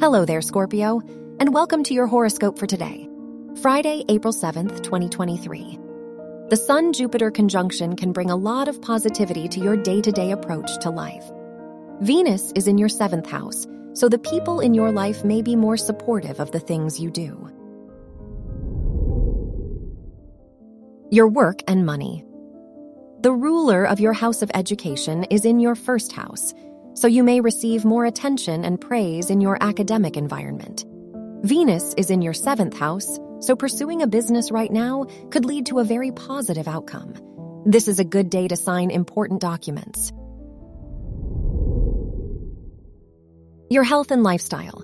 Hello there, Scorpio, and welcome to your horoscope for today, Friday, April 7th, 2023. The Sun Jupiter conjunction can bring a lot of positivity to your day to day approach to life. Venus is in your seventh house, so the people in your life may be more supportive of the things you do. Your work and money. The ruler of your house of education is in your first house, so you may receive more attention and praise in your academic environment. Venus is in your seventh house, so pursuing a business right now could lead to a very positive outcome. This is a good day to sign important documents. Your health and lifestyle.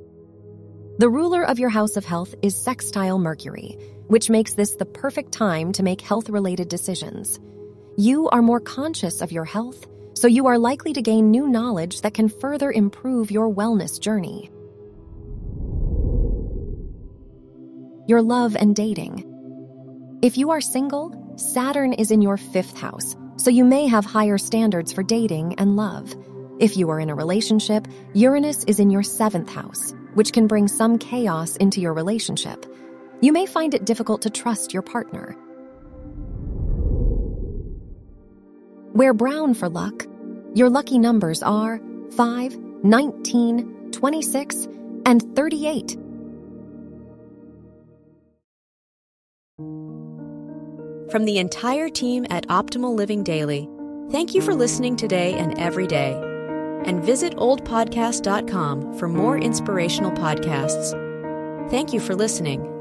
The ruler of your house of health is sextile Mercury, which makes this the perfect time to make health related decisions. You are more conscious of your health so you are likely to gain new knowledge that can further improve your wellness journey. Your love and dating. If you are single, Saturn is in your fifth house, so you may have higher standards for dating and love. If you are in a relationship, Uranus is in your seventh house, which can bring some chaos into your relationship. You may find it difficult to trust your partner. Wear brown for luck. Your lucky numbers are 5, 19, 26, and 38. From the entire team at Optimal Living Daily, thank you for listening today and every day. And visit oldpodcast.com for more inspirational podcasts. Thank you for listening.